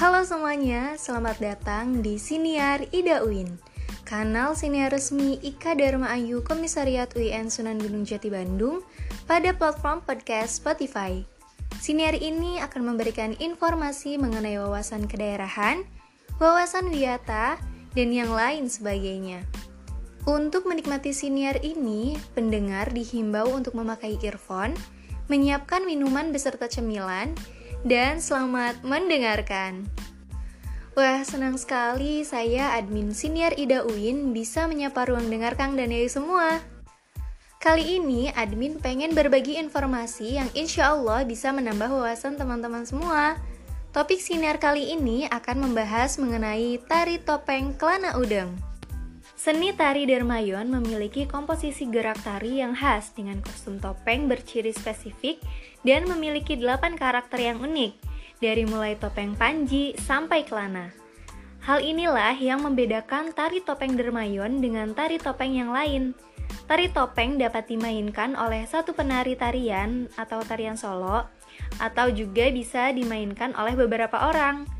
Halo semuanya, selamat datang di Siniar Ida UIN Kanal siniar resmi Ika Dharma Ayu Komisariat UIN Sunan Gunung Jati Bandung pada platform podcast Spotify. Siniar ini akan memberikan informasi mengenai wawasan kedaerahan, wawasan wiyata, dan yang lain sebagainya. Untuk menikmati siniar ini, pendengar dihimbau untuk memakai earphone, menyiapkan minuman beserta cemilan, dan selamat mendengarkan. Wah, senang sekali saya admin senior Ida Uin bisa menyapa ruang dengar Kang dan Yai semua. Kali ini admin pengen berbagi informasi yang insya Allah bisa menambah wawasan teman-teman semua. Topik siniar kali ini akan membahas mengenai tari topeng Kelana Udeng. Seni tari Dermayon memiliki komposisi gerak tari yang khas dengan kostum topeng berciri spesifik dan memiliki delapan karakter yang unik, dari mulai topeng panji sampai kelana. Hal inilah yang membedakan tari topeng Dermayon dengan tari topeng yang lain. Tari topeng dapat dimainkan oleh satu penari tarian atau tarian solo, atau juga bisa dimainkan oleh beberapa orang.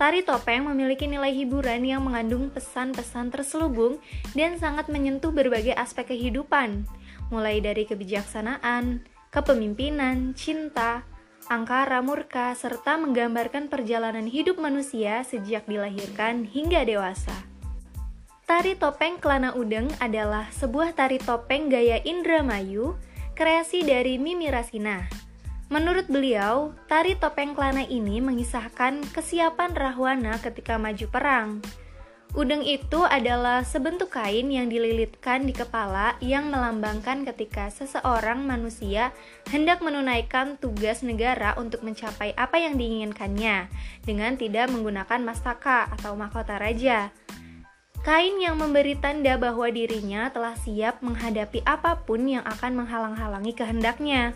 Tari topeng memiliki nilai hiburan yang mengandung pesan-pesan terselubung dan sangat menyentuh berbagai aspek kehidupan, mulai dari kebijaksanaan, kepemimpinan, cinta, angkara murka, serta menggambarkan perjalanan hidup manusia sejak dilahirkan hingga dewasa. Tari topeng Kelana Udeng adalah sebuah tari topeng gaya Indramayu, kreasi dari Mimi Rasina. Menurut beliau, tari topeng kelana ini mengisahkan kesiapan Rahwana ketika maju perang. Udeng itu adalah sebentuk kain yang dililitkan di kepala yang melambangkan ketika seseorang manusia hendak menunaikan tugas negara untuk mencapai apa yang diinginkannya dengan tidak menggunakan mastaka atau mahkota raja. Kain yang memberi tanda bahwa dirinya telah siap menghadapi apa pun yang akan menghalang-halangi kehendaknya.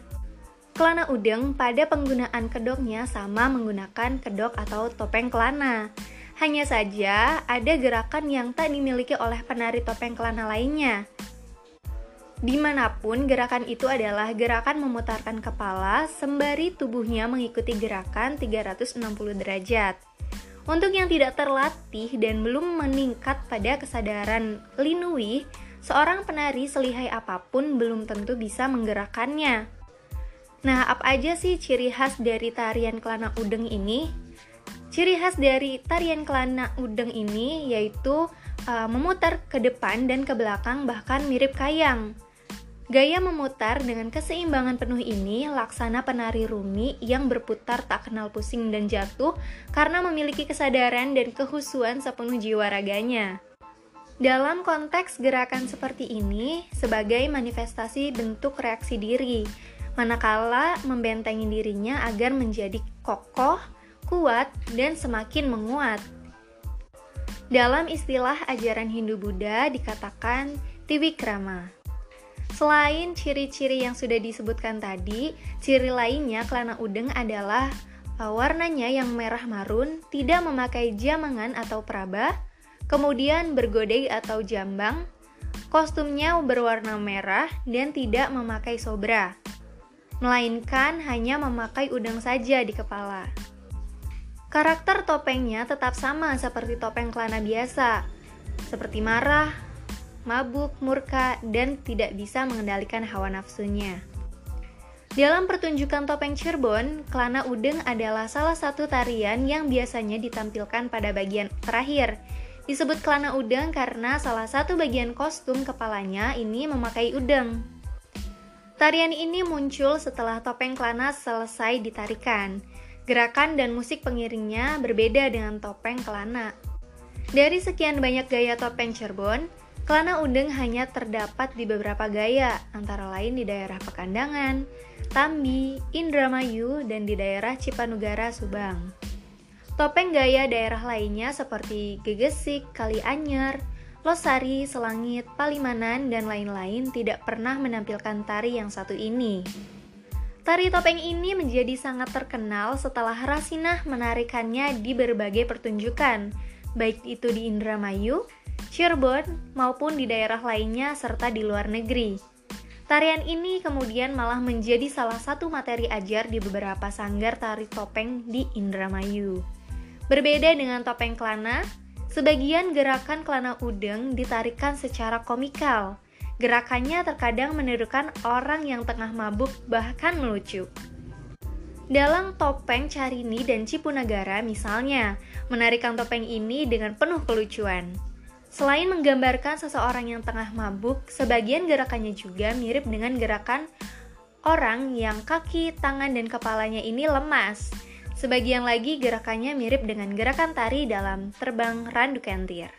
Kelana udeng pada penggunaan kedoknya sama menggunakan kedok atau topeng kelana. Hanya saja ada gerakan yang tak dimiliki oleh penari topeng kelana lainnya. Di mana pun gerakan itu adalah gerakan memutarkan kepala sembari tubuhnya mengikuti gerakan 360 derajat. Untuk yang tidak terlatih dan belum meningkat pada kesadaran linui, seorang penari selihai apa pun belum tentu bisa menggerakkannya. Nah, apa aja sih ciri khas dari tarian kelana udeng ini? Ciri khas dari tarian kelana udeng ini yaitu uh, memutar ke depan dan ke belakang bahkan mirip kayang. Gaya memutar dengan keseimbangan penuh ini laksana penari Rumi yang berputar tak kenal pusing dan jatuh karena memiliki kesadaran dan kehusuan sepenuh jiwa raganya. Dalam konteks gerakan seperti ini, sebagai manifestasi bentuk reaksi diri, manakala membentengi dirinya agar menjadi kokoh, kuat, dan semakin menguat. Dalam istilah ajaran Hindu-Buddha dikatakan Tiwikrama. Selain ciri-ciri yang sudah disebutkan tadi, ciri lainnya kelana udeng adalah uh, warnanya yang merah marun, tidak memakai jamangan atau peraba, kemudian bergodeg atau jambang, kostumnya berwarna merah dan tidak memakai sobra melainkan hanya memakai udang saja di kepala. Karakter topengnya tetap sama seperti topeng kelana biasa, seperti marah, mabuk, murka, dan tidak bisa mengendalikan hawa nafsunya. Dalam pertunjukan topeng Cirebon, kelana udeng adalah salah satu tarian yang biasanya ditampilkan pada bagian terakhir. Disebut kelana udeng karena salah satu bagian kostum kepalanya ini memakai udeng. Tarian ini muncul setelah topeng kelana selesai ditarikan. Gerakan dan musik pengiringnya berbeda dengan topeng kelana. Dari sekian banyak gaya topeng Cirebon, kelana undeng hanya terdapat di beberapa gaya, antara lain di daerah Pekandangan, Tambi, Indramayu, dan di daerah Cipanugara, Subang. Topeng gaya daerah lainnya seperti Gegesik, Kalianyar, Losari, Selangit, Palimanan, dan lain-lain tidak pernah menampilkan tari yang satu ini. Tari topeng ini menjadi sangat terkenal setelah Rasinah menarikannya di berbagai pertunjukan, baik itu di Indramayu, Cirebon, maupun di daerah lainnya serta di luar negeri. Tarian ini kemudian malah menjadi salah satu materi ajar di beberapa sanggar tari topeng di Indramayu. Berbeda dengan topeng kelana, sebagian gerakan kelana udeng ditarikan secara komikal. Gerakannya terkadang menirukan orang yang tengah mabuk bahkan melucu. Dalam topeng Carini dan Cipunagara misalnya, menarikan topeng ini dengan penuh kelucuan. Selain menggambarkan seseorang yang tengah mabuk, sebagian gerakannya juga mirip dengan gerakan orang yang kaki, tangan, dan kepalanya ini lemas. Sebagian lagi gerakannya mirip dengan gerakan tari dalam terbang randu kentir.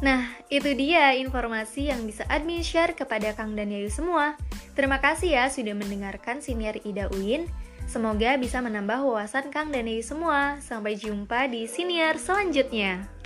Nah, itu dia informasi yang bisa admin share kepada Kang dan Yayu semua. Terima kasih ya sudah mendengarkan siniar Ida Uin. Semoga bisa menambah wawasan Kang dan Yayu semua. Sampai jumpa di siniar selanjutnya.